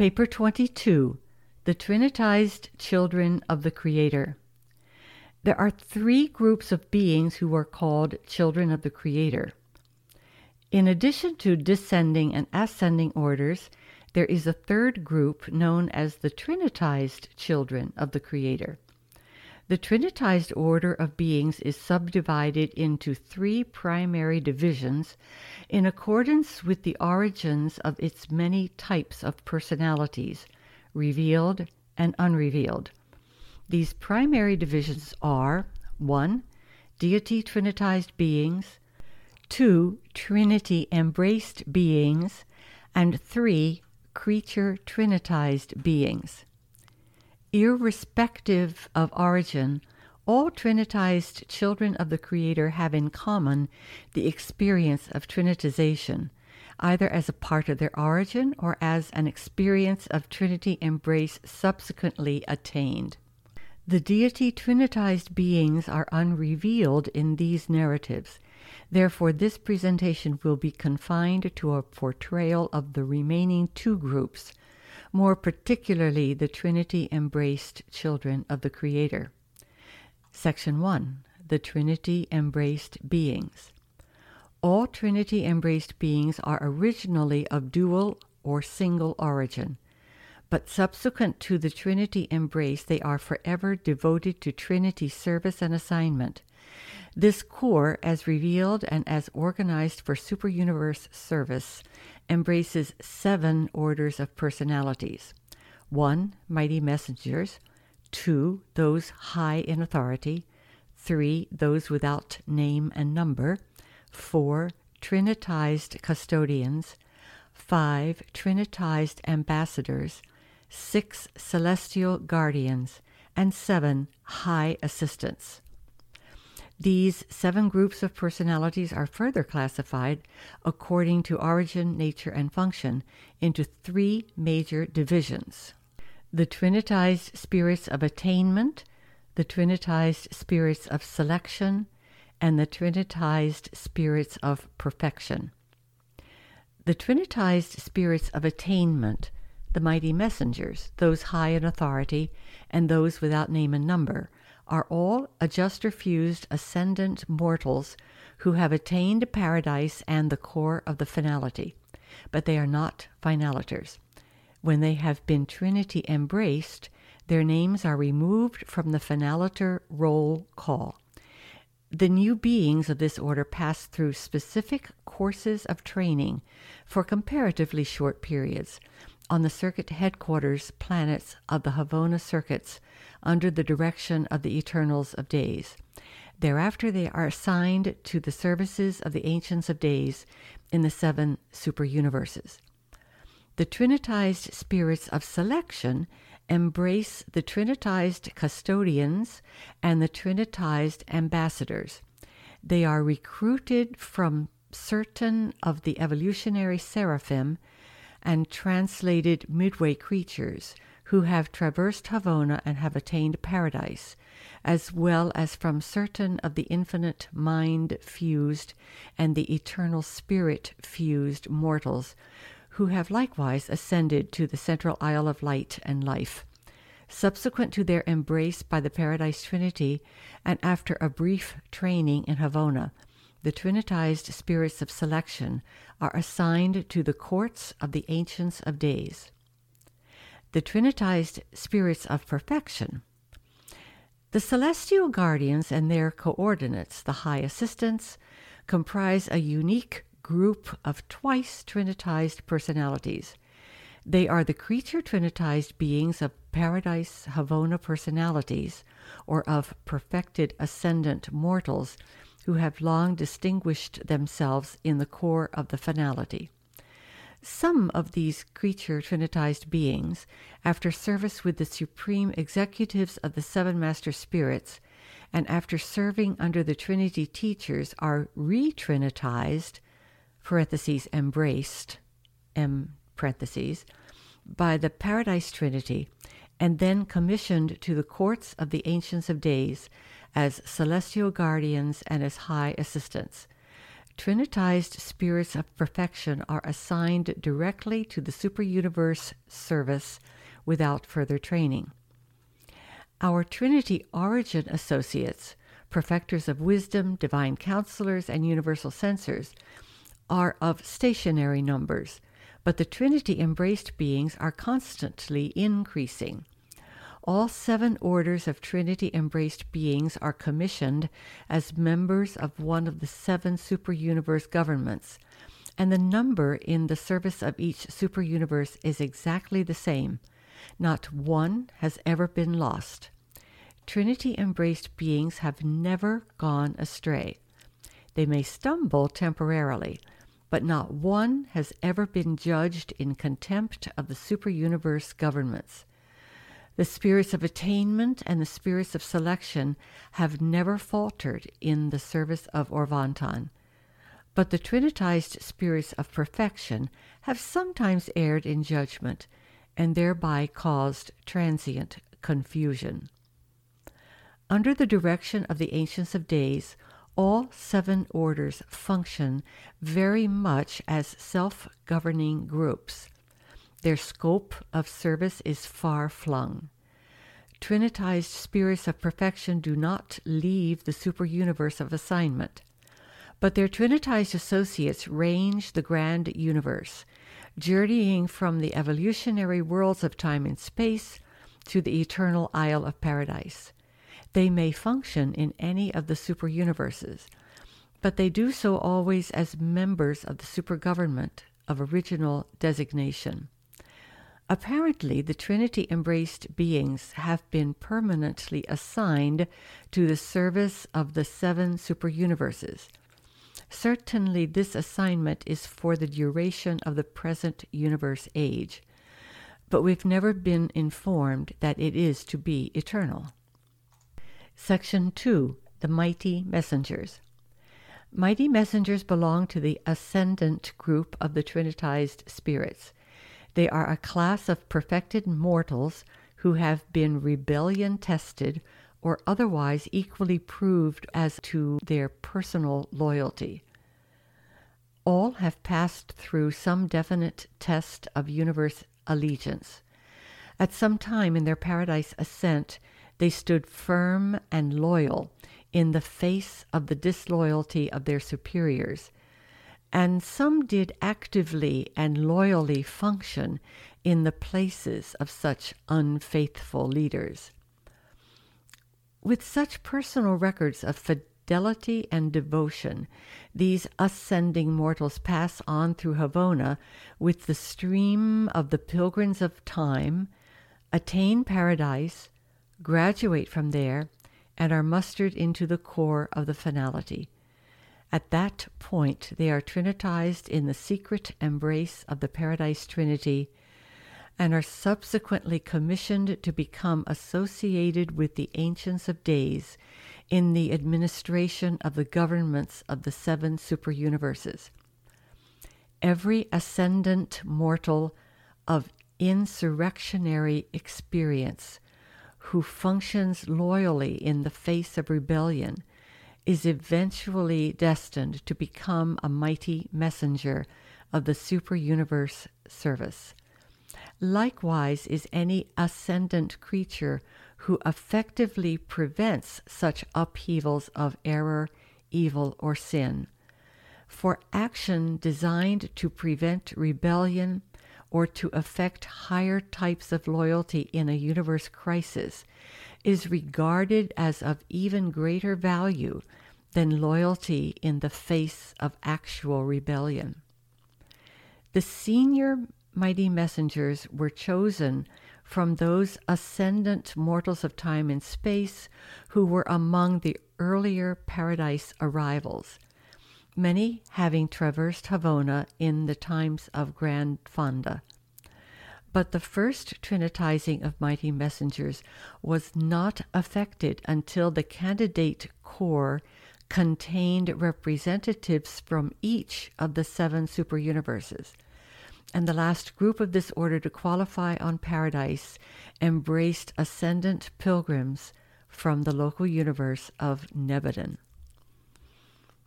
Paper 22 The Trinitized Children of the Creator. There are three groups of beings who are called children of the Creator. In addition to descending and ascending orders, there is a third group known as the Trinitized children of the Creator. The Trinitized order of beings is subdivided into three primary divisions in accordance with the origins of its many types of personalities, revealed and unrevealed. These primary divisions are 1. Deity Trinitized beings, 2. Trinity embraced beings, and 3. Creature Trinitized beings. Irrespective of origin, all Trinitized children of the Creator have in common the experience of Trinitization, either as a part of their origin or as an experience of Trinity embrace subsequently attained. The deity Trinitized beings are unrevealed in these narratives. Therefore, this presentation will be confined to a portrayal of the remaining two groups more particularly the Trinity embraced children of the Creator. Section 1 The Trinity embraced beings. All Trinity embraced beings are originally of dual or single origin, but subsequent to the Trinity embrace, they are forever devoted to Trinity service and assignment. This corps, as revealed and as organized for superuniverse service, embraces seven orders of personalities 1. Mighty messengers, 2. Those high in authority, 3. Those without name and number, 4. Trinitized custodians, 5. Trinitized ambassadors, 6. Celestial guardians, and 7. High assistants. These seven groups of personalities are further classified according to origin, nature, and function into three major divisions the Trinitized spirits of attainment, the Trinitized spirits of selection, and the Trinitized spirits of perfection. The Trinitized spirits of attainment, the mighty messengers, those high in authority, and those without name and number, are all adjuster fused ascendant mortals who have attained paradise and the corps of the finality, but they are not finaliters. When they have been Trinity embraced, their names are removed from the finaliter roll call. The new beings of this order pass through specific courses of training for comparatively short periods on the circuit headquarters planets of the Havona circuits under the direction of the Eternals of Days. Thereafter, they are assigned to the services of the Ancients of Days in the seven super universes. The Trinitized spirits of selection embrace the Trinitized custodians and the Trinitized ambassadors. They are recruited from certain of the evolutionary seraphim and translated midway creatures who have traversed Havona and have attained paradise, as well as from certain of the infinite mind fused and the eternal spirit fused mortals who have likewise ascended to the central isle of light and life. Subsequent to their embrace by the Paradise Trinity, and after a brief training in Havona, the Trinitized spirits of selection are assigned to the courts of the Ancients of Days the Trinitized spirits of perfection. The celestial guardians and their coordinates, the high assistants, comprise a unique group of twice Trinitized personalities. They are the creature Trinitized beings of Paradise Havona personalities, or of perfected ascendant mortals who have long distinguished themselves in the corps of the finality. Some of these creature trinitized beings, after service with the supreme executives of the seven master spirits, and after serving under the Trinity teachers, are re-trinitized (parentheses embraced m parentheses) by the Paradise Trinity, and then commissioned to the courts of the Ancients of Days as celestial guardians and as high assistants. Trinitized spirits of perfection are assigned directly to the super universe service without further training. Our Trinity Origin associates, perfecters of wisdom, divine counselors, and universal censors, are of stationary numbers, but the Trinity embraced beings are constantly increasing. All seven orders of Trinity embraced beings are commissioned as members of one of the seven super universe governments, and the number in the service of each super universe is exactly the same not one has ever been lost. Trinity embraced beings have never gone astray. They may stumble temporarily, but not one has ever been judged in contempt of the superuniverse governments. The spirits of attainment and the spirits of selection have never faltered in the service of Orvonton. But the trinitized spirits of perfection have sometimes erred in judgment and thereby caused transient confusion. Under the direction of the Ancients of Days, all seven orders function very much as self governing groups. Their scope of service is far flung. Trinitized spirits of perfection do not leave the super universe of assignment, but their trinitized associates range the grand universe, journeying from the evolutionary worlds of time and space to the eternal Isle of Paradise. They may function in any of the super universes, but they do so always as members of the super government of original designation. Apparently, the Trinity embraced beings have been permanently assigned to the service of the seven super universes Certainly, this assignment is for the duration of the present universe age, but we've never been informed that it is to be eternal. Section 2 The Mighty Messengers. Mighty messengers belong to the ascendant group of the Trinitized spirits. They are a class of perfected mortals who have been rebellion tested or otherwise equally proved as to their personal loyalty. All have passed through some definite test of universe allegiance. At some time in their paradise ascent, they stood firm and loyal in the face of the disloyalty of their superiors, and some did actively and loyally function in the places of such unfaithful leaders. With such personal records of fidelity and devotion, these ascending mortals pass on through Havona with the stream of the pilgrims of time, attain paradise, graduate from there, and are mustered into the corps of the finality. At that point, they are trinitized in the secret embrace of the Paradise Trinity and are subsequently commissioned to become associated with the Ancients of Days in the administration of the governments of the seven super universes. Every ascendant mortal of insurrectionary experience who functions loyally in the face of rebellion is eventually destined to become a mighty messenger of the super universe service. Likewise is any ascendant creature who effectively prevents such upheavals of error, evil, or sin. For action designed to prevent rebellion or to affect higher types of loyalty in a universe crisis is regarded as of even greater value than loyalty in the face of actual rebellion. The senior mighty messengers were chosen from those ascendant mortals of time and space who were among the earlier paradise arrivals, many having traversed Havona in the times of Grandfanda. But the first trinitizing of mighty messengers was not effected until the candidate corps contained representatives from each of the seven superuniverses and the last group of this order to qualify on paradise embraced ascendant pilgrims from the local universe of Nebadon.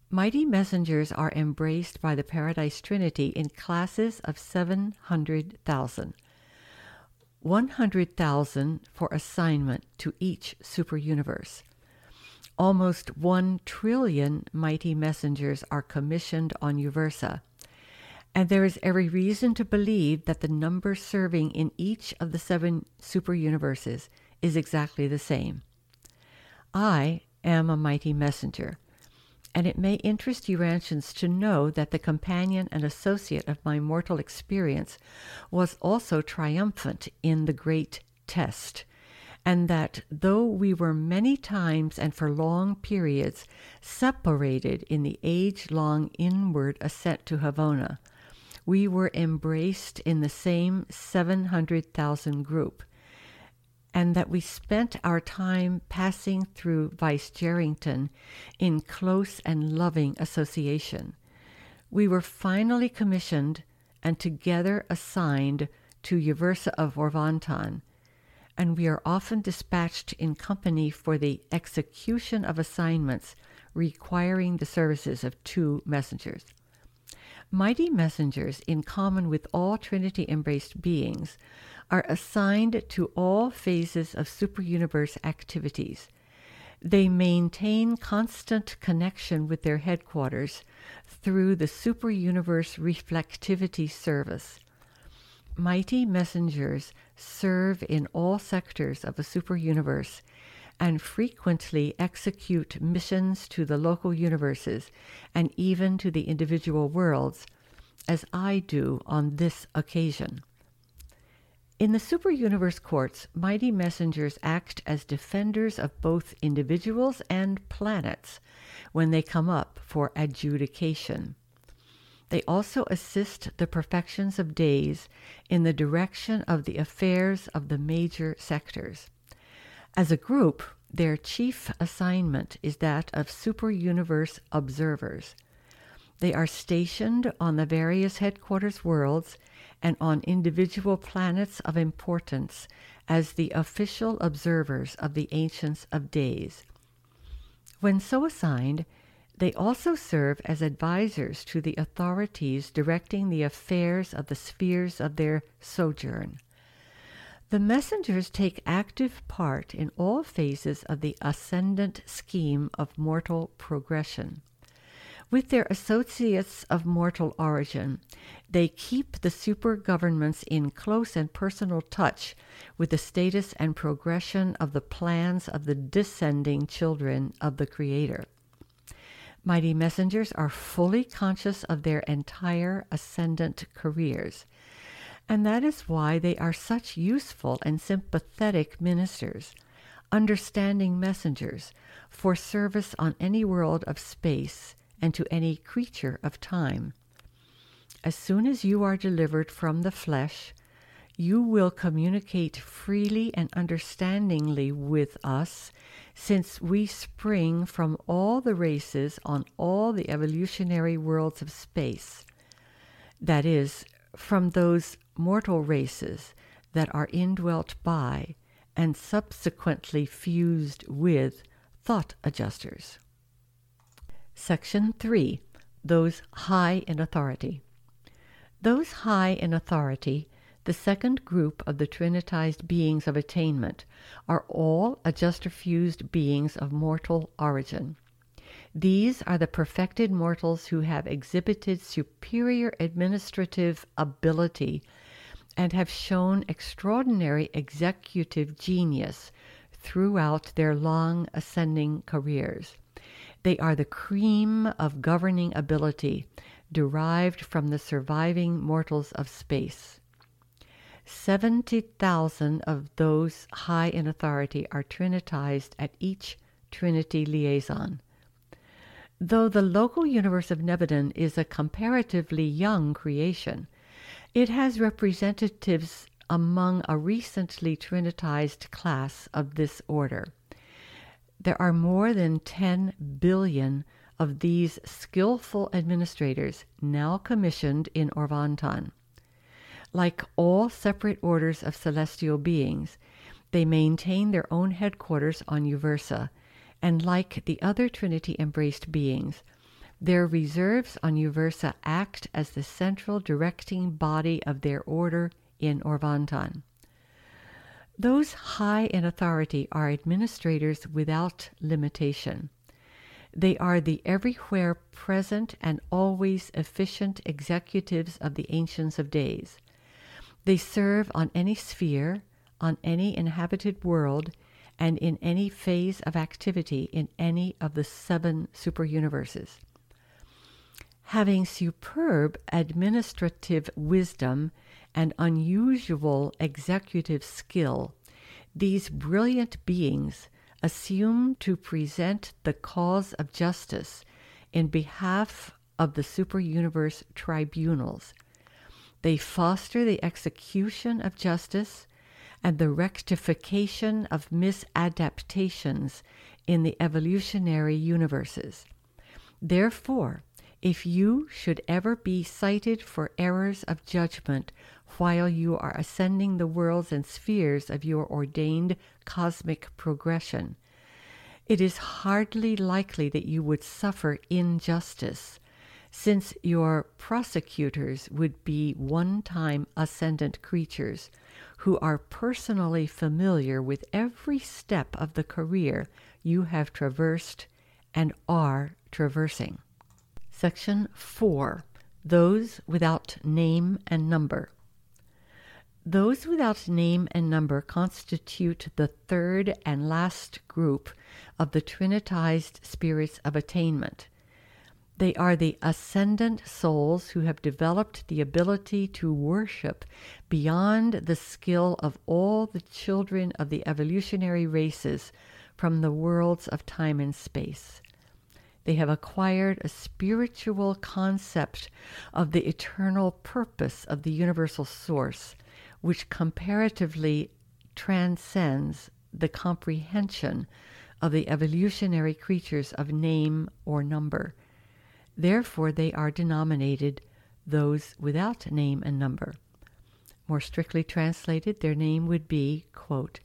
Mighty messengers are embraced by the Paradise Trinity in classes of 700,000. 100,000 for assignment to each super universe. Almost 1 trillion mighty messengers are commissioned on Uversa, and there is every reason to believe that the number serving in each of the seven super universes is exactly the same. I am a mighty messenger and it may interest Urantians to know that the companion and associate of my mortal experience was also triumphant in the great test, and that though we were many times and for long periods separated in the age long inward ascent to Havona, we were embraced in the same 700,000 group and that we spent our time passing through Vicegerington in close and loving association. We were finally commissioned and together assigned to Uversa of Orvonton, and we are often dispatched in company for the execution of assignments requiring the services of two messengers. Mighty messengers, in common with all Trinity embraced beings, are assigned to all phases of superuniverse activities. They maintain constant connection with their headquarters through the superuniverse reflectivity service. Mighty messengers serve in all sectors of the superuniverse and frequently execute missions to the local universes and even to the individual worlds, as I do on this occasion. In the superuniverse courts, mighty messengers act as defenders of both individuals and planets when they come up for adjudication. They also assist the perfections of days in the direction of the affairs of the major sectors. As a group, their chief assignment is that of superuniverse observers. They are stationed on the various headquarters worlds and on individual planets of importance as the official observers of the Ancients of Days. When so assigned, they also serve as advisors to the authorities directing the affairs of the spheres of their sojourn. The messengers take active part in all phases of the ascendant scheme of mortal progression. With their associates of mortal origin, they keep the super governments in close and personal touch with the status and progression of the plans of the descending children of the Creator. Mighty messengers are fully conscious of their entire ascendant careers, and that is why they are such useful and sympathetic ministers, understanding messengers for service on any world of space and to any creature of time. As soon as you are delivered from the flesh, you will communicate freely and understandingly with us, since we spring from all the races on all the evolutionary worlds of space. That is, from those mortal races that are indwelt by and subsequently fused with thought adjusters. Section 3 Those High in Authority. Those high in authority, the second group of the trinitized beings of attainment, are all adjuster fused beings of mortal origin. These are the perfected mortals who have exhibited superior administrative ability and have shown extraordinary executive genius throughout their long ascending careers. They are the cream of governing ability derived from the surviving mortals of space. 70,000 of those high in authority are trinitized at each Trinity liaison. Though the local universe of Nebadon is a comparatively young creation, it has representatives among a recently trinitized class of this order there are more than 10 billion of these skillful administrators now commissioned in Orvonton. Like all separate orders of celestial beings, they maintain their own headquarters on Uversa, and like the other Trinity embraced beings, Their reserves on Uversa act as the central directing body of their order in Orvonton. Those high in authority are administrators without limitation. They are the everywhere present and always efficient executives of the Ancients of Days. They serve on any sphere, on any inhabited world, and in any phase of activity in any of the seven superuniverses. Having superb administrative wisdom and unusual executive skill, these brilliant beings assume to present the cause of justice in behalf of the superuniverse tribunals. They foster the execution of justice and the rectification of misadaptations in the evolutionary universes. Therefore, if you should ever be cited for errors of judgment while you are ascending the worlds and spheres of your ordained cosmic progression, it is hardly likely that you would suffer injustice, since your prosecutors would be one time ascendant creatures who are personally familiar with every step of the career you have traversed and are traversing. Section 4 Those Without Name and Number. Those without name and number constitute the third and last group of the Trinitized spirits of attainment. They are the ascendant souls who have developed the ability to worship beyond the skill of all the children of the evolutionary races from the worlds of time and space. They have acquired a spiritual concept of the eternal purpose of the universal source, which comparatively transcends the comprehension of the evolutionary creatures of name or number. Therefore, they are denominated those without name and number. More strictly translated, their name would be, quote,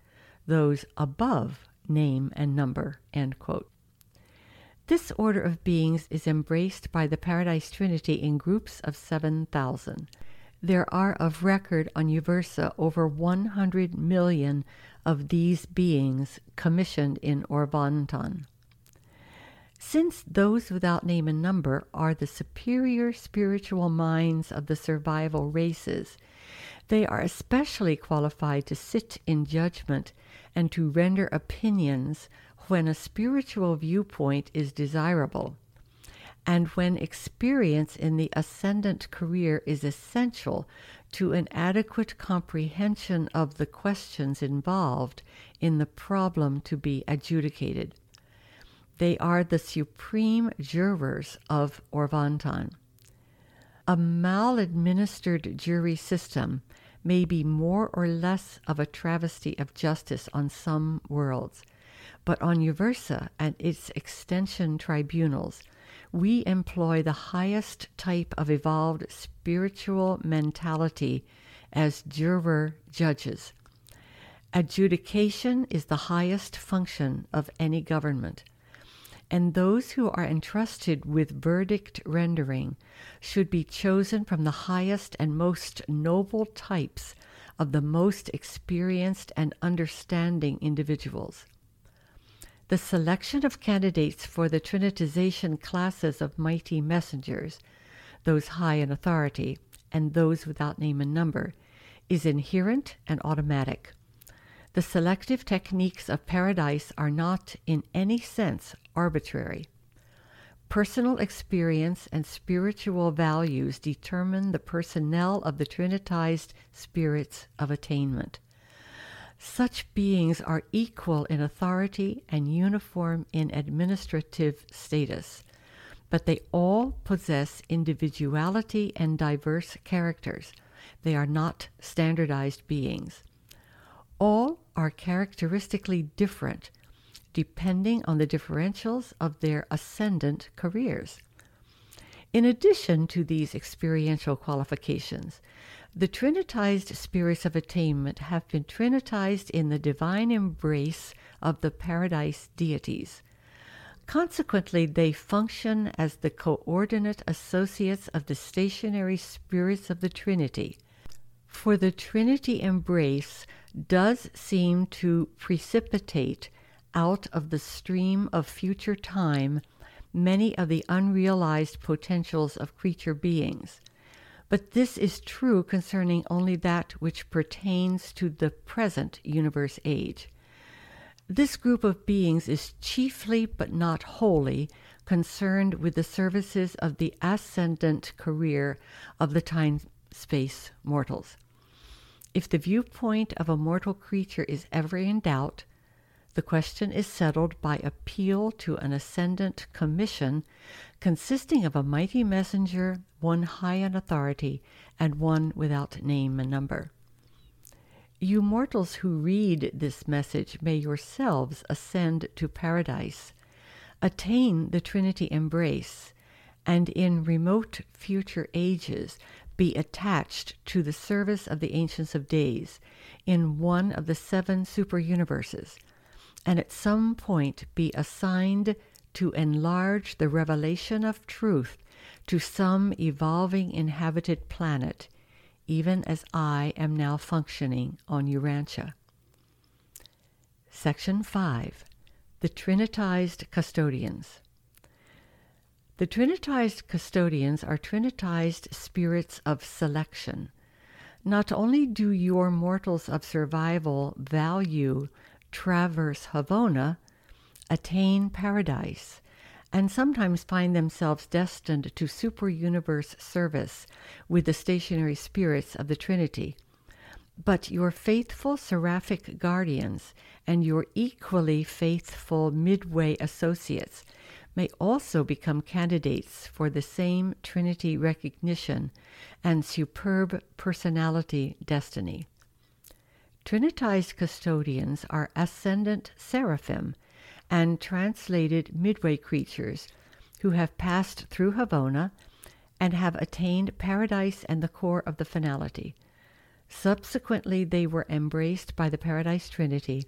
those above name and number, end quote. This order of beings is embraced by the Paradise Trinity in groups of 7,000. There are of record on Uversa over 100 million of these beings commissioned in Orvonton. Since those without name and number are the superior spiritual minds of the survival races, they are especially qualified to sit in judgment and to render opinions when a spiritual viewpoint is desirable, and when experience in the ascendant career is essential to an adequate comprehension of the questions involved in the problem to be adjudicated. They are the supreme jurors of Orvonton. A maladministered jury system may be more or less of a travesty of justice on some worlds but on Uversa and its extension tribunals, we employ the highest type of evolved spiritual mentality as juror judges. Adjudication is the highest function of any government, and those who are entrusted with verdict rendering should be chosen from the highest and most noble types of the most experienced and understanding individuals. The selection of candidates for the Trinitization classes of mighty messengers, those high in authority and those without name and number, is inherent and automatic. The selective techniques of paradise are not in any sense arbitrary. Personal experience and spiritual values determine the personnel of the Trinitized spirits of attainment. Such beings are equal in authority and uniform in administrative status, but they all possess individuality and diverse characters. They are not standardized beings. All are characteristically different depending on the differentials of their ascendant careers. In addition to these experiential qualifications, the Trinitized spirits of attainment have been Trinitized in the divine embrace of the paradise deities. Consequently, they function as the coordinate associates of the stationary spirits of the Trinity. For the Trinity embrace does seem to precipitate out of the stream of future time many of the unrealized potentials of creature beings. But this is true concerning only that which pertains to the present universe age. This group of beings is chiefly, but not wholly, concerned with the services of the ascendant career of the time space mortals. If the viewpoint of a mortal creature is ever in doubt, the question is settled by appeal to an ascendant commission consisting of a mighty messenger, one high in authority, and one without name and number. You mortals who read this message may yourselves ascend to paradise, attain the Trinity embrace, and in remote future ages be attached to the service of the Ancients of Days in one of the seven super universes and at some point be assigned to enlarge the revelation of truth to some evolving inhabited planet, even as I am now functioning on Urantia. Section 5 The Trinitized Custodians. The Trinitized custodians are Trinitized spirits of selection. Not only do your mortals of survival value traverse Havona, attain paradise, and sometimes find themselves destined to super universe service with the stationary spirits of the Trinity. But your faithful seraphic guardians and your equally faithful midway associates may also become candidates for the same Trinity recognition and superb personality destiny. Trinitized custodians are ascendant seraphim and translated midway creatures who have passed through Havona and have attained paradise and the corps of the finality. Subsequently, they were embraced by the Paradise Trinity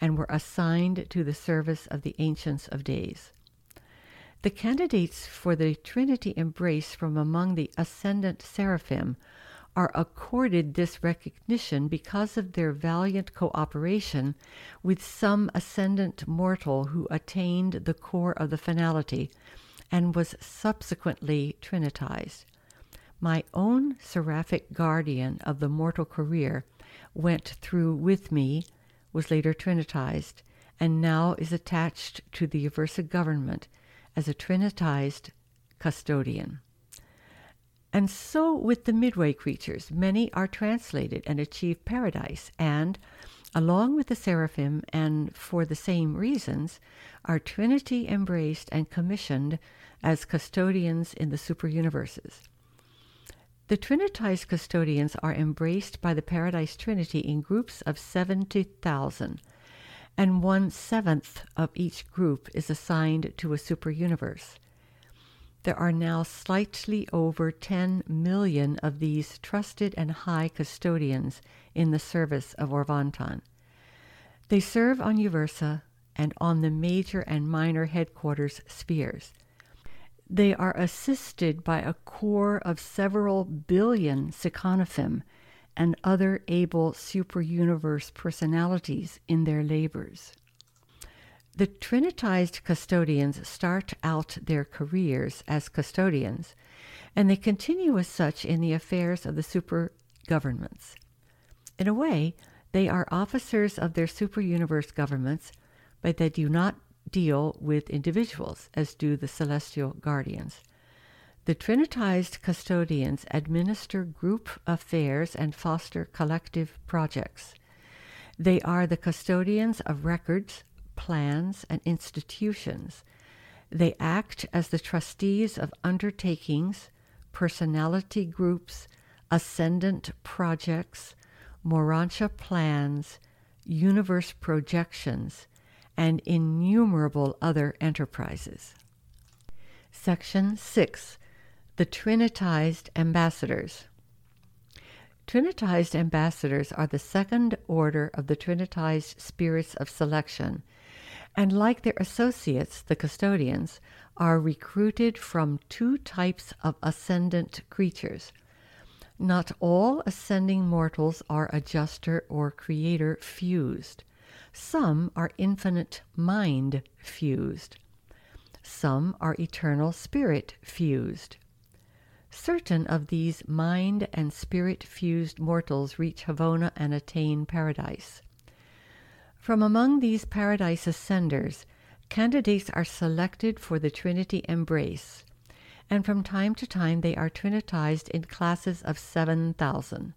and were assigned to the service of the Ancients of Days. The candidates for the Trinity embrace from among the ascendant seraphim are accorded this recognition because of their valiant cooperation with some ascendant mortal who attained the corps of the finality and was subsequently trinitized. My own seraphic guardian of the mortal career went through with me, was later trinitized, and now is attached to the Uversa government as a trinitized custodian. And so with the midway creatures, many are translated and achieve paradise, and, along with the seraphim, and for the same reasons, are Trinity embraced and commissioned as custodians in the super universes. The Trinitized custodians are embraced by the Paradise Trinity in groups of 70,000, and one seventh of each group is assigned to a super universe. There are now slightly over 10 million of these trusted and high custodians in the service of Orvonton. They serve on Uversa and on the major and minor headquarters spheres. They are assisted by a corps of several billion Secoraphim and other able super universe personalities in their labors. The Trinitized custodians start out their careers as custodians, and they continue as such in the affairs of the super governments. In a way, they are officers of their super universe governments, but they do not deal with individuals as do the celestial guardians. The Trinitized custodians administer group affairs and foster collective projects. They are the custodians of records, plans, and institutions. They act as the trustees of undertakings, personality groups, ascendant projects, Morontia plans, universe projections, and innumerable other enterprises. Section 6 The Trinitized Ambassadors. Trinitized ambassadors are the second order of the Trinitized spirits of selection and like their associates, the custodians, are recruited from two types of ascendant creatures. Not all ascending mortals are adjuster or creator fused. Some are infinite mind fused. Some are eternal spirit fused. Certain of these mind and spirit fused mortals reach Havona and attain paradise. From among these paradise ascenders, candidates are selected for the Trinity embrace, and from time to time they are trinitized in classes of 7,000.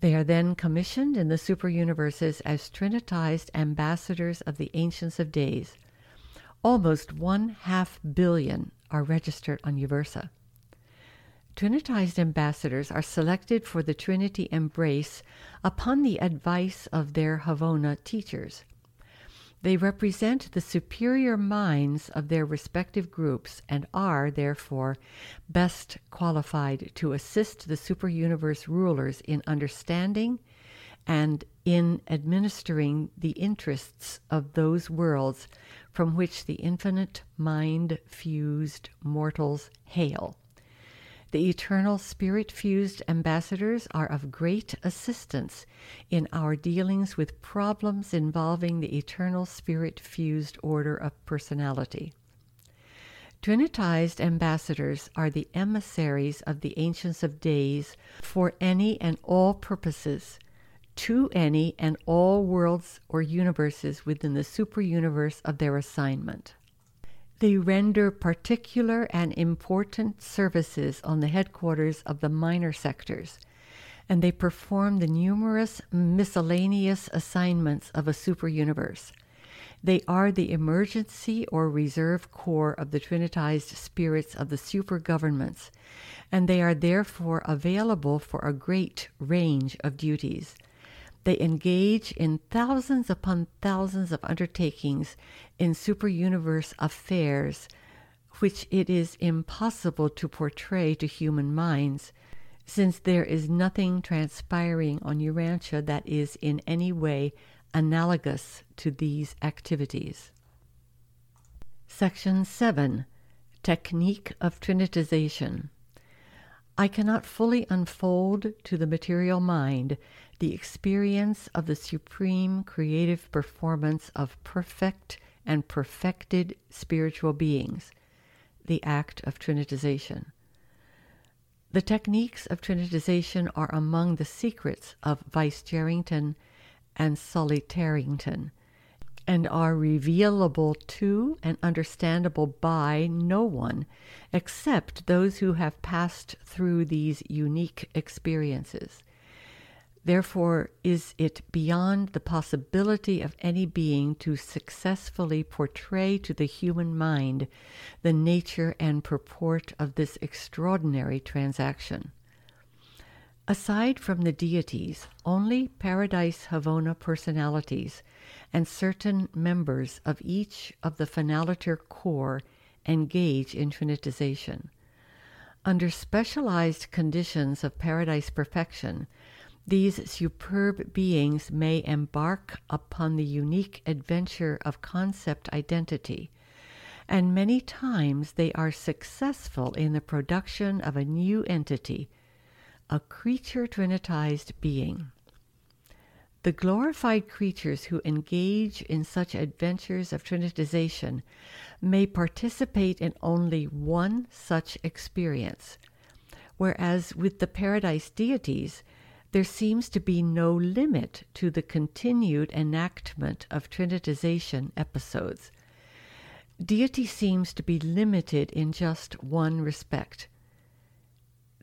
They are then commissioned in the superuniverses as trinitized ambassadors of the Ancients of Days. Almost one half billion are registered on Uversa. Trinitized ambassadors are selected for the Trinity embrace upon the advice of their Havona teachers. They represent the superior minds of their respective groups and are, therefore, best qualified to assist the superuniverse rulers in understanding and in administering the interests of those worlds from which the infinite mind fused mortals hail. The eternal spirit fused ambassadors are of great assistance in our dealings with problems involving the eternal spirit fused order of personality. Trinitized ambassadors are the emissaries of the Ancients of Days for any and all purposes, to any and all worlds or universes within the superuniverse of their assignment. They render particular and important services on the headquarters of the minor sectors, and they perform the numerous miscellaneous assignments of a super universe. They are the emergency or reserve corps of the trinitized spirits of the super governments, and they are therefore available for a great range of duties. They engage in thousands upon thousands of undertakings in superuniverse affairs, which it is impossible to portray to human minds, since there is nothing transpiring on Urantia that is in any way analogous to these activities. Section 7 Technique of Trinitization. I cannot fully unfold to the material mind the experience of the supreme creative performance of perfect and perfected spiritual beings, the act of trinitization. The techniques of trinitization are among the secrets of Vicegerington and Solitarington and are revealable to and understandable by no one except those who have passed through these unique experiences. Therefore, is it beyond the possibility of any being to successfully portray to the human mind the nature and purport of this extraordinary transaction. Aside from the deities, only Paradise Havona personalities and certain members of each of the Finaliter Corps engage in trinitization. Under specialized conditions of paradise perfection, these superb beings may embark upon the unique adventure of concept identity, and many times they are successful in the production of a new entity, a creature trinitized being. The glorified creatures who engage in such adventures of trinitization may participate in only one such experience, whereas with the paradise deities, there seems to be no limit to the continued enactment of trinitization episodes. Deity seems to be limited in just one respect.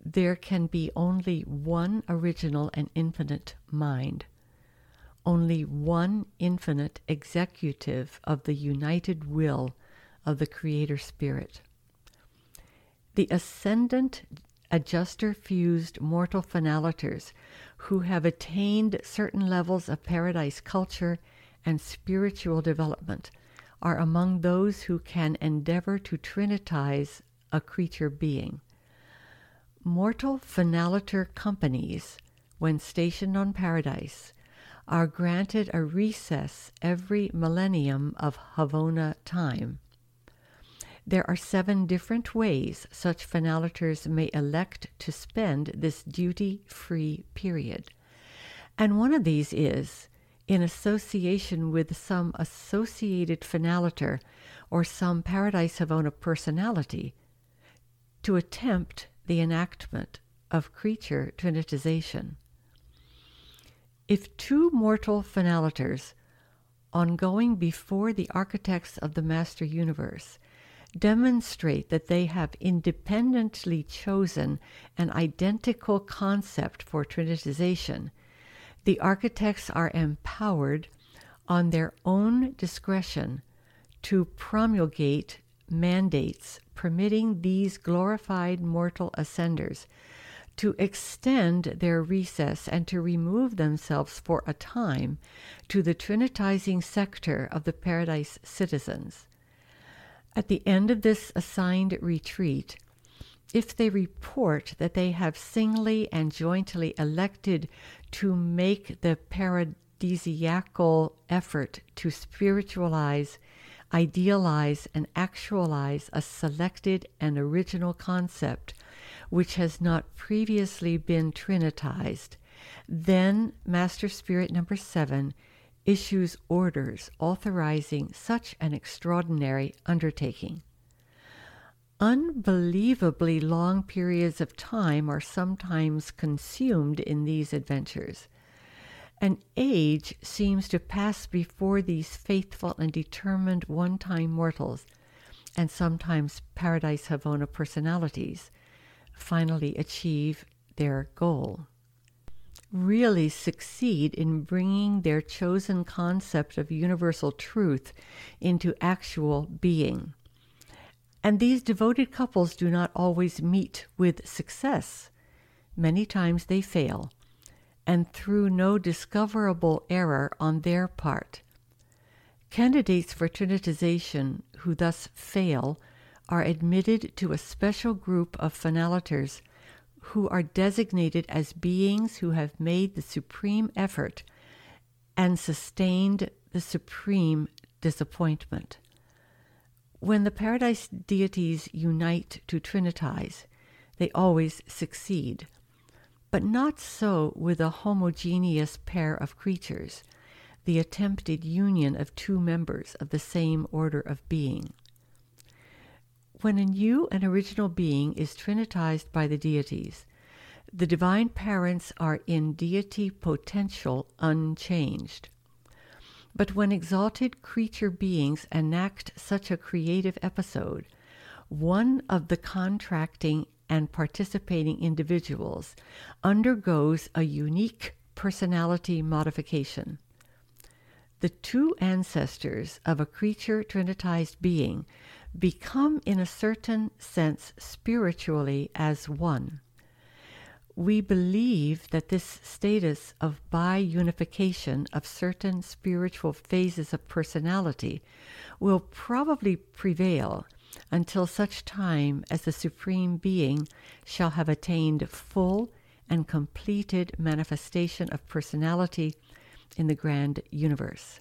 There can be only one original and infinite mind, only one infinite executive of the united will of the Creator Spirit. The ascendant adjuster fused mortal finaliters who have attained certain levels of paradise culture and spiritual development are among those who can endeavor to trinitize a creature being. Mortal finaliter companies, when stationed on paradise, are granted a recess every millennium of Havona time. There are seven different ways such finaliters may elect to spend this duty free period. And one of these is, in association with some associated finaliter or some Paradise Havona personality, to attempt the enactment of creature trinitization. If two mortal finaliters, on going before the architects of the master universe, demonstrate that they have independently chosen an identical concept for trinitization, the architects are empowered on their own discretion to promulgate mandates permitting these glorified mortal ascenders to extend their recess and to remove themselves for a time to the trinitizing sector of the paradise citizens. At the end of this assigned retreat, if they report that they have singly and jointly elected to make the paradisiacal effort to spiritualize, idealize, and actualize a selected and original concept which has not previously been trinitized, then Master Spirit number seven issues orders authorizing such an extraordinary undertaking. Unbelievably long periods of time are sometimes consumed in these adventures. An age seems to pass before these faithful and determined one time mortals, and sometimes Paradise Havona personalities, finally achieve their goal really succeed in bringing their chosen concept of universal truth into actual being. And these devoted couples do not always meet with success. Many times they fail, and through no discoverable error on their part. Candidates for trinitization who thus fail are admitted to a special group of finaliters who are designated as beings who have made the supreme effort and sustained the supreme disappointment. When the paradise deities unite to trinitize, they always succeed. But not so with a homogeneous pair of creatures, the attempted union of two members of the same order of being. When a new and original being is trinitized by the deities, the divine parents are in deity potential unchanged. But when exalted creature beings enact such a creative episode, one of the contracting and participating individuals undergoes a unique personality modification. The two ancestors of a creature trinitized being become, in a certain sense, spiritually as one. We believe that this status of bi-unification of certain spiritual phases of personality will probably prevail until such time as the Supreme Being shall have attained full and completed manifestation of personality in the grand universe.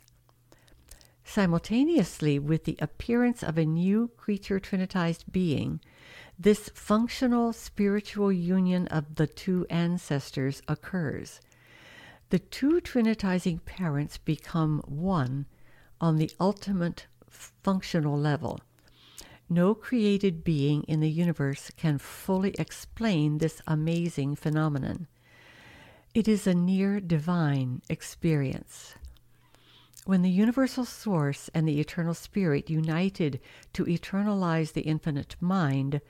Simultaneously with the appearance of a new creature trinitized being, this functional spiritual union of the two ancestors occurs. The two trinitizing parents become one on the ultimate functional level. No created being in the universe can fully explain this amazing phenomenon. It is a near divine experience. When the universal source and the eternal spirit united to eternalize the infinite mind,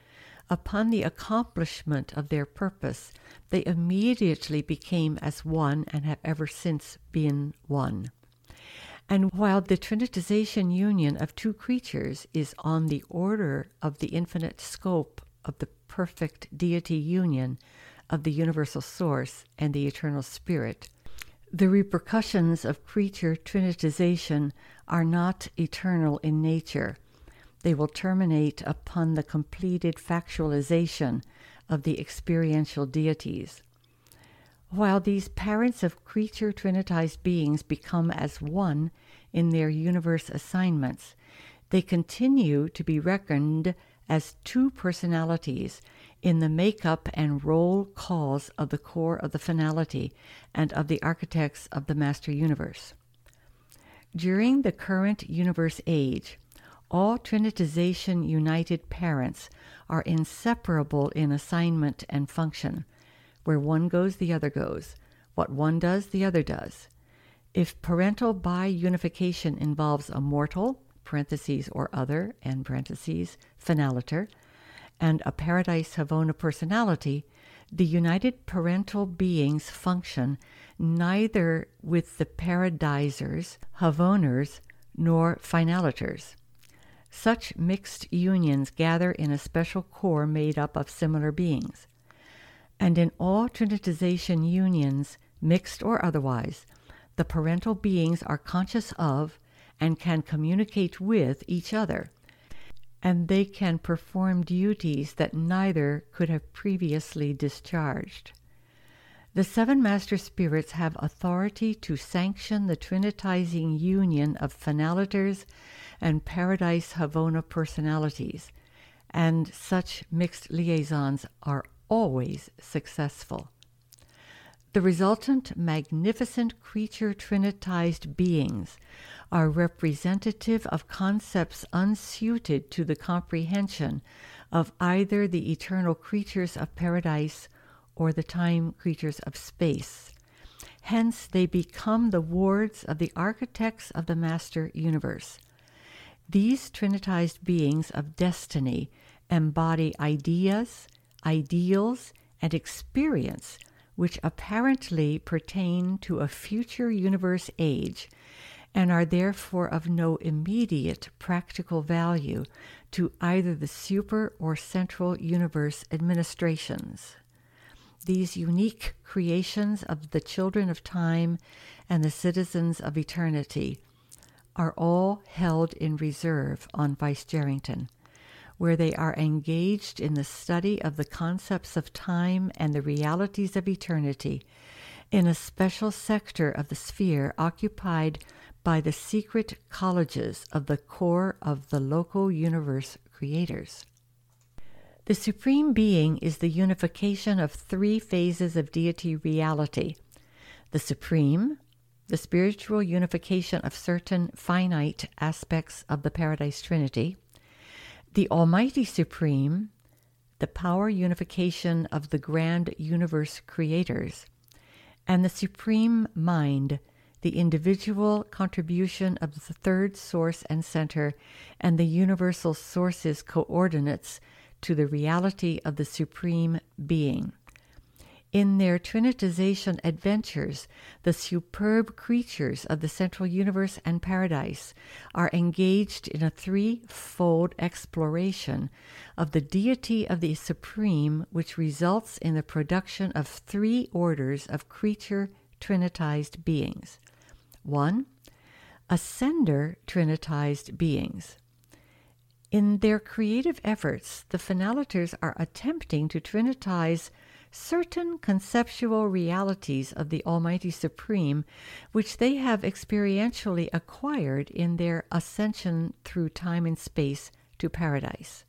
upon the accomplishment of their purpose, they immediately became as one and have ever since been one. And while the trinitization union of two creatures is on the order of the infinite scope of the perfect deity union of the universal source and the eternal spirit, the repercussions of creature trinitization are not eternal in nature. They will terminate upon the completed factualization of the experiential deities. While these parents of creature trinitized beings become as one in their universe assignments, they continue to be reckoned as two personalities in the makeup and roll calls of the corps of the finality and of the architects of the master universe. During the current universe age, all trinitization united parents are inseparable in assignment and function. Where one goes, the other goes. What one does, the other does. If parental biunification involves a mortal, parentheses or other, and parentheses, finaliter, and a Paradise Havona personality, the united parental beings function neither with the paradisers, Havoners, nor finaliters. Such mixed unions gather in a special corps made up of similar beings. And in all trinitization unions, mixed or otherwise, the parental beings are conscious of and can communicate with each other, and they can perform duties that neither could have previously discharged. The seven master spirits have authority to sanction the trinitizing union of finaliters and paradise Havona personalities, and such mixed liaisons are always successful. The resultant magnificent creature trinitized beings are representative of concepts unsuited to the comprehension of either the eternal creatures of paradise or the time creatures of space. Hence, they become the wards of the architects of the master universe. These trinitized beings of destiny embody ideas, ideals, and experience which apparently pertain to a future universe age and are therefore of no immediate practical value to either the super or central universe administrations. These unique creations of the children of time and the citizens of eternity are all held in reserve on Vicegerington, where they are engaged in the study of the concepts of time and the realities of eternity in a special sector of the sphere occupied by the secret colleges of the corps of the local universe creators. The Supreme Being is the unification of three phases of deity reality the Supreme, the spiritual unification of certain finite aspects of the Paradise Trinity, the Almighty Supreme, the power unification of the grand universe creators, and the Supreme Mind, the individual contribution of the third source and center, and the universal source's coordinates to the reality of the Supreme Being. In their trinitization adventures, the superb creatures of the central universe and paradise are engaged in a threefold exploration of the deity of the Supreme, which results in the production of three orders of creature trinitized beings. One, ascender trinitized beings. In their creative efforts, the finaliters are attempting to trinitize certain conceptual realities of the Almighty Supreme, which they have experientially acquired in their ascension through time and space to paradise.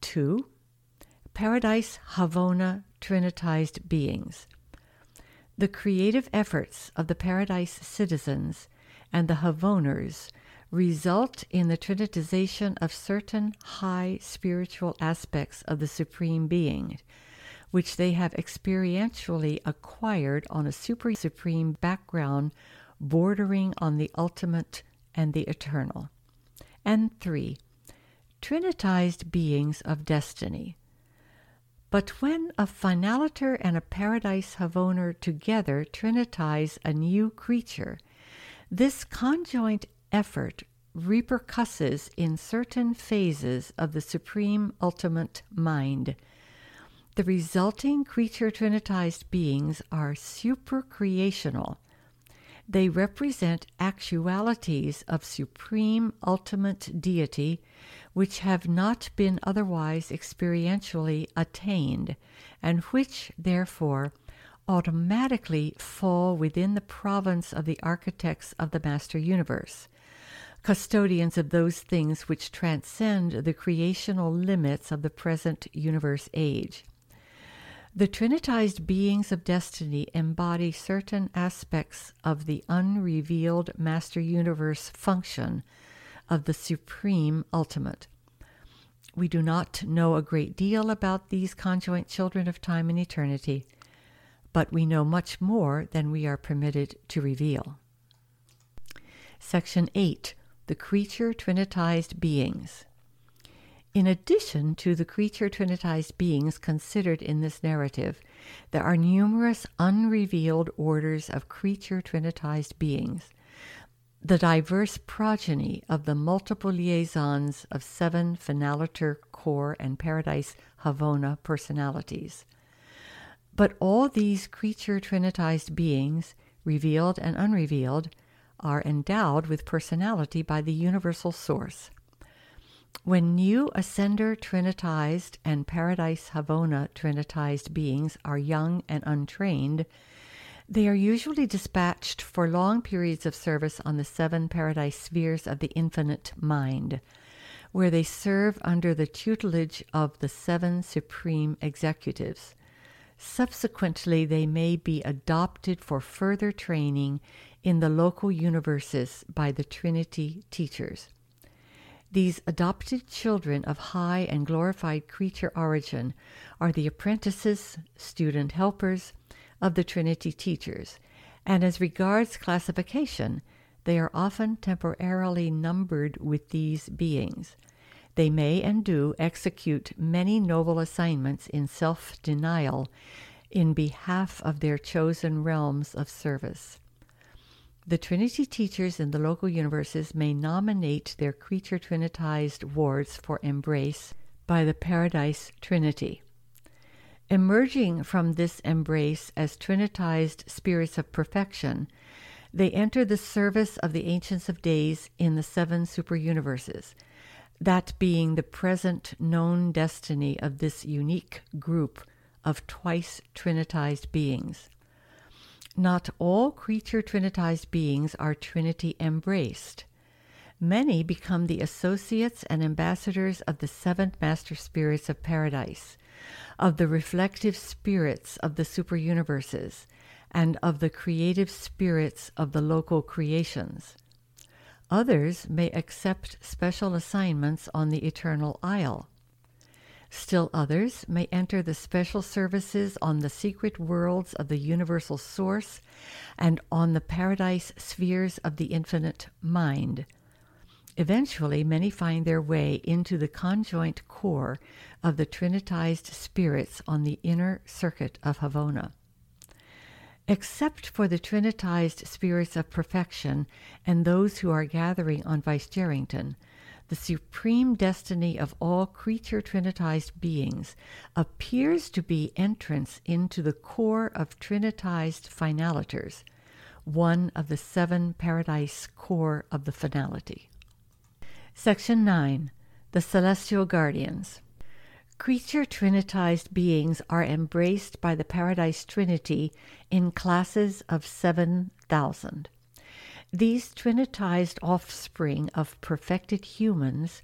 2. Paradise Havona Trinitized Beings. The creative efforts of the Paradise citizens and the Havoners result in the trinitization of certain high spiritual aspects of the Supreme Being, which they have experientially acquired on a super supreme background bordering on the ultimate and the eternal. And three, trinitized beings of destiny but when a finaliter and a paradise havoner together trinitize a new creature, this conjoint effort repercusses in certain phases of the supreme ultimate mind. The resulting creature trinitized beings are supercreational. They represent actualities of supreme ultimate deity which have not been otherwise experientially attained, and which, therefore, automatically fall within the province of the architects of the master universe, custodians of those things which transcend the creational limits of the present universe age. The trinitized beings of destiny embody certain aspects of the unrevealed master universe function of the supreme ultimate. We do not know a great deal about these conjoint children of time and eternity, but we know much more than we are permitted to reveal. Section 8 The Creature Trinitized Beings. In addition to the creature trinitized beings considered in this narrative, there are numerous unrevealed orders of creature trinitized beings the diverse progeny of the multiple liaisons of seven Finaliter corps and Paradise Havona personalities. But all these creature trinitized beings, revealed and unrevealed, are endowed with personality by the universal source. When new Ascender trinitized and Paradise Havona trinitized beings are young and untrained, they are usually dispatched for long periods of service on the seven paradise spheres of the infinite mind, where they serve under the tutelage of the seven supreme executives. Subsequently, they may be adopted for further training in the local universes by the Trinity teachers. These adopted children of high and glorified creature origin are the apprentices, student helpers, of the Trinity teachers, and as regards classification, they are often temporarily numbered with these beings. They may and do execute many noble assignments in self denial in behalf of their chosen realms of service. The Trinity teachers in the local universes may nominate their creature trinitized wards for embrace by the Paradise Trinity. Emerging from this embrace as trinitized spirits of perfection, they enter the service of the Ancients of Days in the seven superuniverses, that being the present known destiny of this unique group of twice trinitized beings. Not all creature trinitized beings are Trinity embraced. Many become the associates and ambassadors of the seven master spirits of paradise of the reflective spirits of the super universes, and of the creative spirits of the local creations. Others may accept special assignments on the Eternal Isle. Still others may enter the special services on the secret worlds of the universal source and on the paradise spheres of the infinite mind Eventually, many find their way into the conjoint corps of the trinitized spirits on the inner circuit of Havona. Except for the trinitized spirits of perfection and those who are gathering on Vicegerington, the supreme destiny of all creature trinitized beings appears to be entrance into the corps of trinitized finaliters, one of the seven paradise corps of the finality. Section 9 The Celestial Guardians. Creature trinitized beings are embraced by the Paradise Trinity in classes of 7,000. These trinitized offspring of perfected humans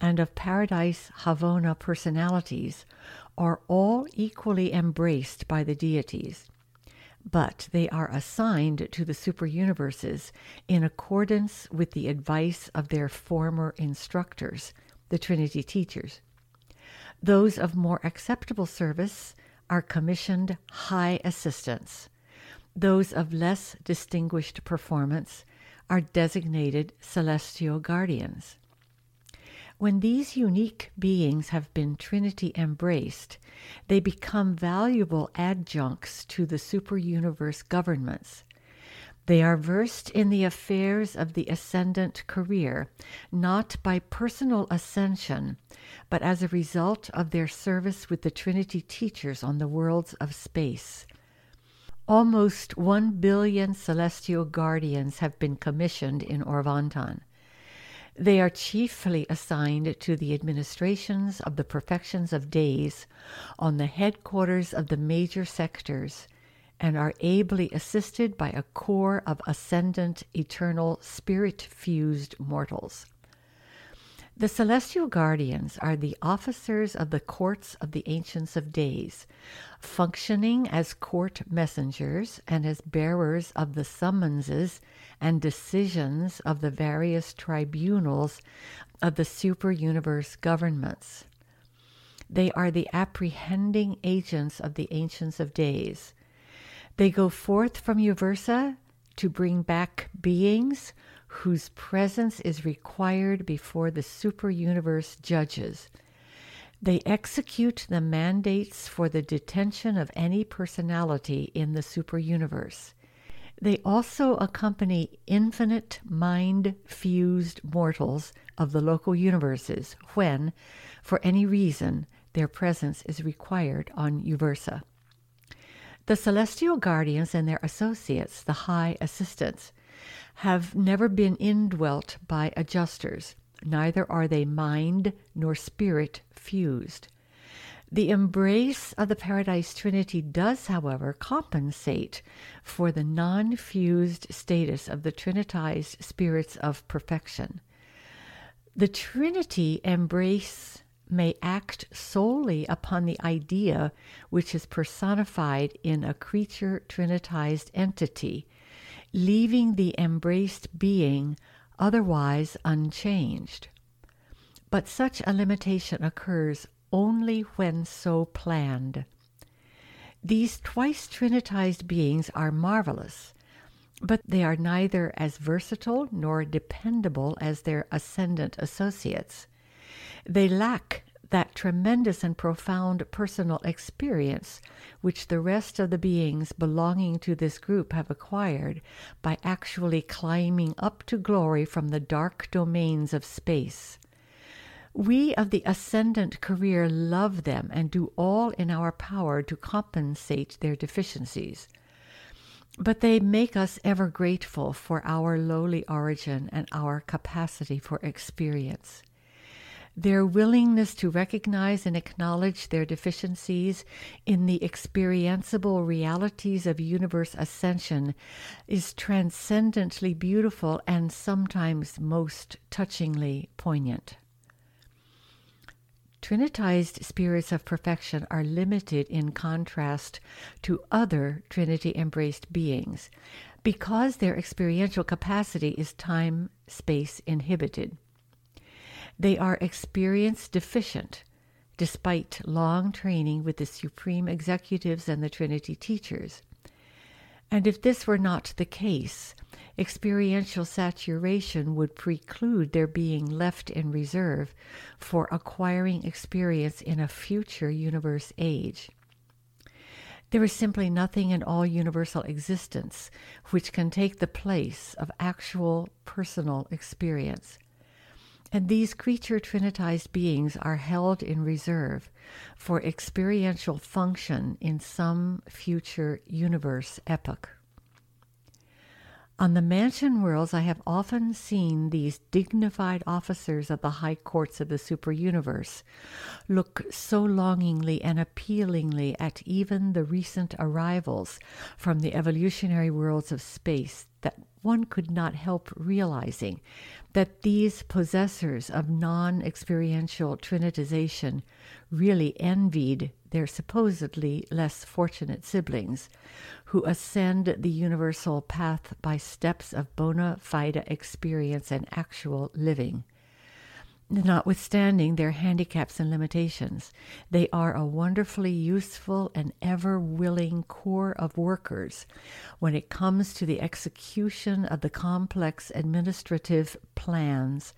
and of Paradise Havona personalities are all equally embraced by the deities but they are assigned to the superuniverses in accordance with the advice of their former instructors, the Trinity teachers. Those of more acceptable service are commissioned high assistants. Those of less distinguished performance are designated celestial guardians. When these unique beings have been Trinity embraced, they become valuable adjuncts to the super-universe governments. They are versed in the affairs of the ascendant career, not by personal ascension, but as a result of their service with the Trinity teachers on the worlds of space. Almost one billion celestial guardians have been commissioned in Orvonton. They are chiefly assigned to the administrations of the perfections of days on the headquarters of the major sectors, and are ably assisted by a corps of ascendant, eternal, spirit fused mortals. The celestial guardians are the officers of the courts of the Ancients of Days, functioning as court messengers and as bearers of the summonses and decisions of the various tribunals of the super universe governments. They are the apprehending agents of the Ancients of Days. They go forth from Uversa to bring back beings whose presence is required before the super universe judges. They execute the mandates for the detention of any personality in the super universe. They also accompany infinite mind fused mortals of the local universes when, for any reason, their presence is required on Uversa. The celestial guardians and their associates, the high assistants, have never been indwelt by adjusters, neither are they mind nor spirit fused. The embrace of the Paradise Trinity does, however, compensate for the non fused status of the Trinitized spirits of perfection. The Trinity embrace may act solely upon the idea which is personified in a creature Trinitized entity, leaving the embraced being otherwise unchanged. But such a limitation occurs only when so planned. These twice trinitized beings are marvelous, but they are neither as versatile nor dependable as their ascendant associates. They lack that tremendous and profound personal experience which the rest of the beings belonging to this group have acquired by actually climbing up to glory from the dark domains of space. We of the ascendant career love them and do all in our power to compensate their deficiencies. But they make us ever grateful for our lowly origin and our capacity for experience. Their willingness to recognize and acknowledge their deficiencies in the experienceable realities of universe ascension is transcendently beautiful and sometimes most touchingly poignant. Trinitized spirits of perfection are limited in contrast to other Trinity embraced beings because their experiential capacity is time space inhibited. They are experience deficient, despite long training with the Supreme Executives and the Trinity teachers. And if this were not the case, experiential saturation would preclude their being left in reserve for acquiring experience in a future universe age. There is simply nothing in all universal existence which can take the place of actual personal experience. And these creature trinitized beings are held in reserve for experiential function in some future universe epoch. On the mansion worlds, I have often seen these dignified officers of the high courts of the super universe look so longingly and appealingly at even the recent arrivals from the evolutionary worlds of space that one could not help realizing that these possessors of non experiential trinitization really envied their supposedly less fortunate siblings who ascend the universal path by steps of bona fide experience and actual living. Notwithstanding their handicaps and limitations, they are a wonderfully useful and ever willing corps of workers when it comes to the execution of the complex administrative plans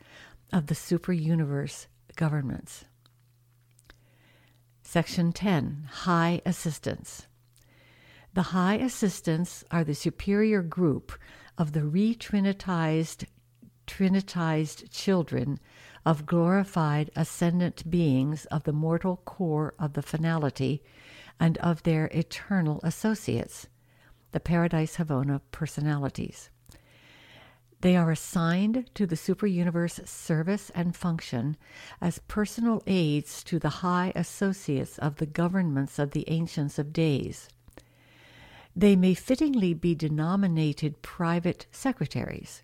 of the super universe governments. Section 10 High Assistants. The High Assistants are the superior group of the retrinitized trinitized children of glorified ascendant beings of the mortal corps of the finality and of their eternal associates, the Paradise Havona personalities. They are assigned to the superuniverse service and function as personal aids to the high associates of the governments of the Ancients of Days. They may fittingly be denominated private secretaries.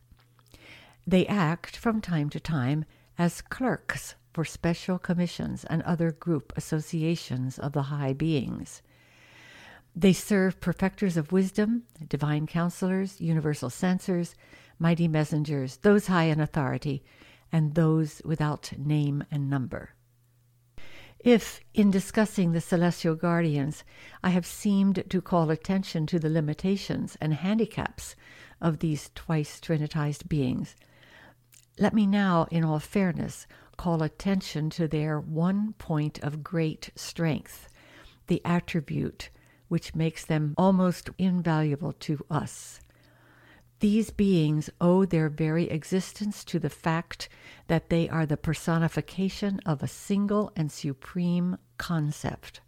They act from time to time as clerks for special commissions and other group associations of the high beings. They serve perfecters of wisdom, divine counselors, universal censors, mighty messengers, those high in authority, and those without name and number. If, in discussing the celestial guardians, I have seemed to call attention to the limitations and handicaps of these twice trinitized beings, let me now, in all fairness, call attention to their one point of great strength, the attribute which makes them almost invaluable to us. These beings owe their very existence to the fact that they are the personification of a single and supreme concept.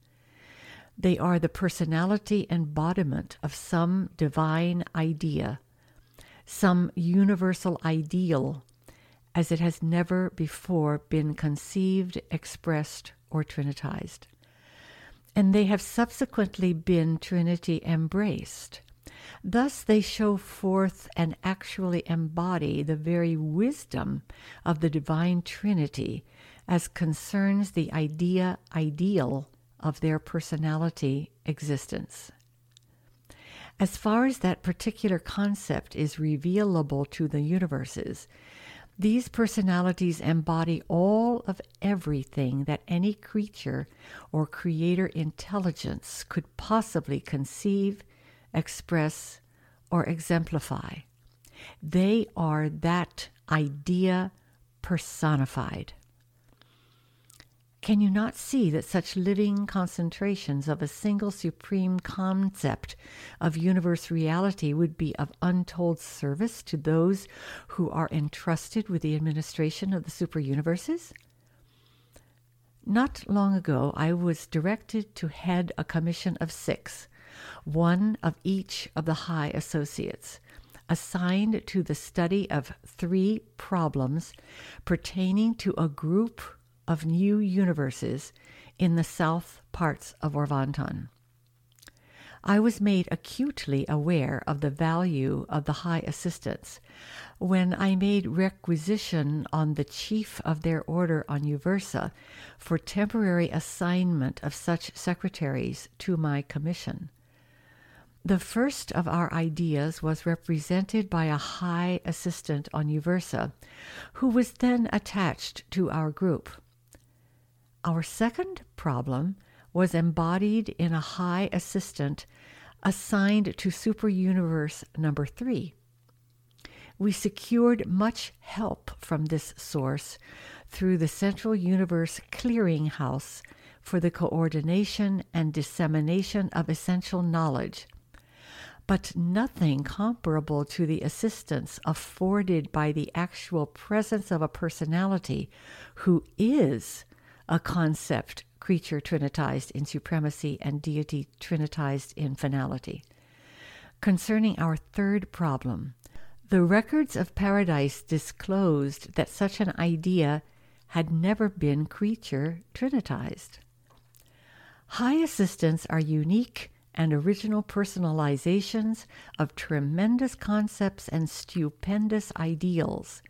They are the personality embodiment of some divine idea, some universal ideal as it has never before been conceived, expressed, or trinitized. And they have subsequently been Trinity embraced. Thus, they show forth and actually embody the very wisdom of the divine Trinity as concerns the idea ideal of their personality existence. As far as that particular concept is revealable to the universes, these personalities embody all of everything that any creature or creator intelligence could possibly conceive, express, or exemplify. They are that idea personified. Can you not see that such living concentrations of a single supreme concept of universe reality would be of untold service to those who are entrusted with the administration of the super universes? Not long ago, I was directed to head a commission of six, one of each of the high associates, assigned to the study of three problems pertaining to a group of new universes in the south parts of Orvonton. I was made acutely aware of the value of the high assistants when I made requisition on the chief of their order on Uversa for temporary assignment of such secretaries to my commission. The first of our ideas was represented by a high assistant on Uversa, who was then attached to our group. Our second problem was embodied in a high assistant assigned to Super Universe number three. We secured much help from this source through the Central Universe Clearinghouse for the coordination and dissemination of essential knowledge, but nothing comparable to the assistance afforded by the actual presence of a personality who is a concept creature trinitized in supremacy and deity trinitized in finality. Concerning our third problem, the records of paradise disclosed that such an idea had never been creature trinitized. High assistants are unique and original personalizations of tremendous concepts and stupendous ideals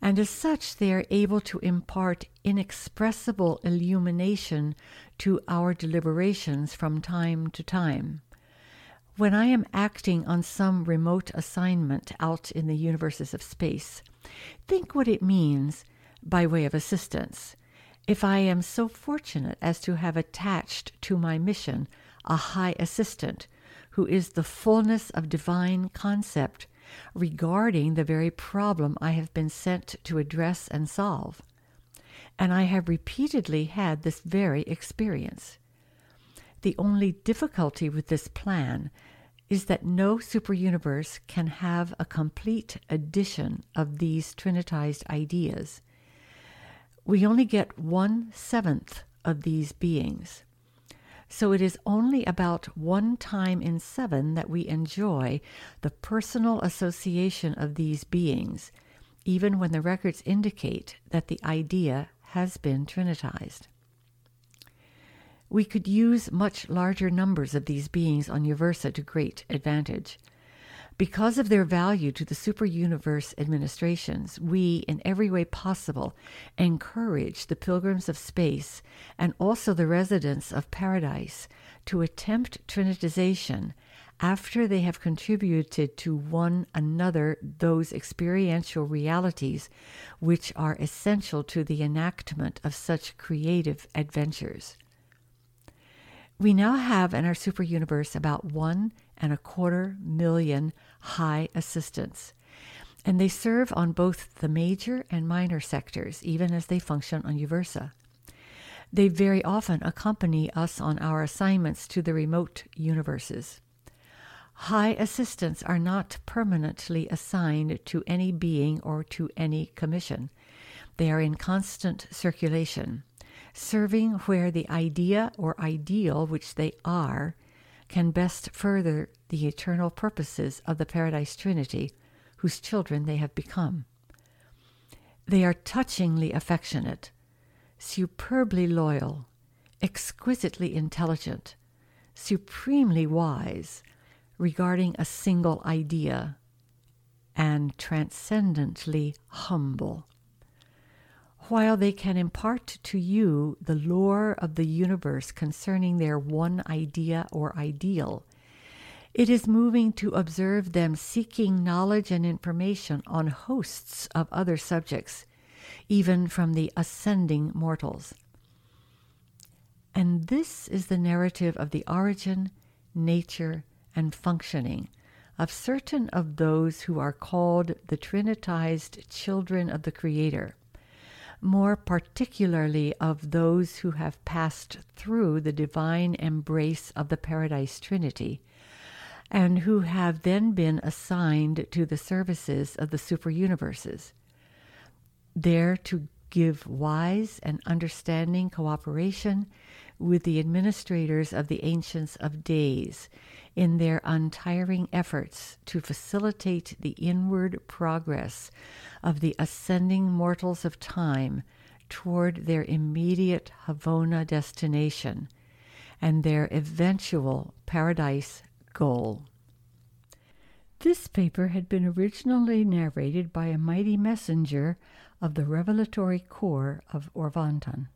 and as such they are able to impart inexpressible illumination to our deliberations from time to time. When I am acting on some remote assignment out in the universes of space, think what it means by way of assistance. If I am so fortunate as to have attached to my mission a high assistant who is the fullness of divine concept regarding the very problem I have been sent to address and solve. And I have repeatedly had this very experience. The only difficulty with this plan is that no superuniverse can have a complete edition of these trinitized ideas. We only get one seventh of these beings. So it is only about one time in seven that we enjoy the personal association of these beings, even when the records indicate that the idea has been trinitized. We could use much larger numbers of these beings on Uversa to great advantage. Because of their value to the super universe administrations, we, in every way possible, encourage the pilgrims of space and also the residents of paradise to attempt trinitization after they have contributed to one another those experiential realities which are essential to the enactment of such creative adventures. We now have in our super universe about one and a quarter million high assistants, and they serve on both the major and minor sectors, even as they function on Uversa. They very often accompany us on our assignments to the remote universes. High assistants are not permanently assigned to any being or to any commission. They are in constant circulation serving where the idea or ideal which they are can best further the eternal purposes of the Paradise Trinity, whose children they have become. They are touchingly affectionate, superbly loyal, exquisitely intelligent, supremely wise regarding a single idea, and transcendently humble while they can impart to you the lore of the universe concerning their one idea or ideal, it is moving to observe them seeking knowledge and information on hosts of other subjects, even from the ascending mortals. And this is the narrative of the origin, nature, and functioning of certain of those who are called the Trinitized children of the Creator more particularly of those who have passed through the divine embrace of the Paradise Trinity, and who have then been assigned to the services of the super universes, there to give wise and understanding cooperation with the administrators of the Ancients of Days in their untiring efforts to facilitate the inward progress of the ascending mortals of time toward their immediate Havona destination and their eventual paradise goal. This paper had been originally narrated by a mighty messenger of the revelatory corps of Orvonton.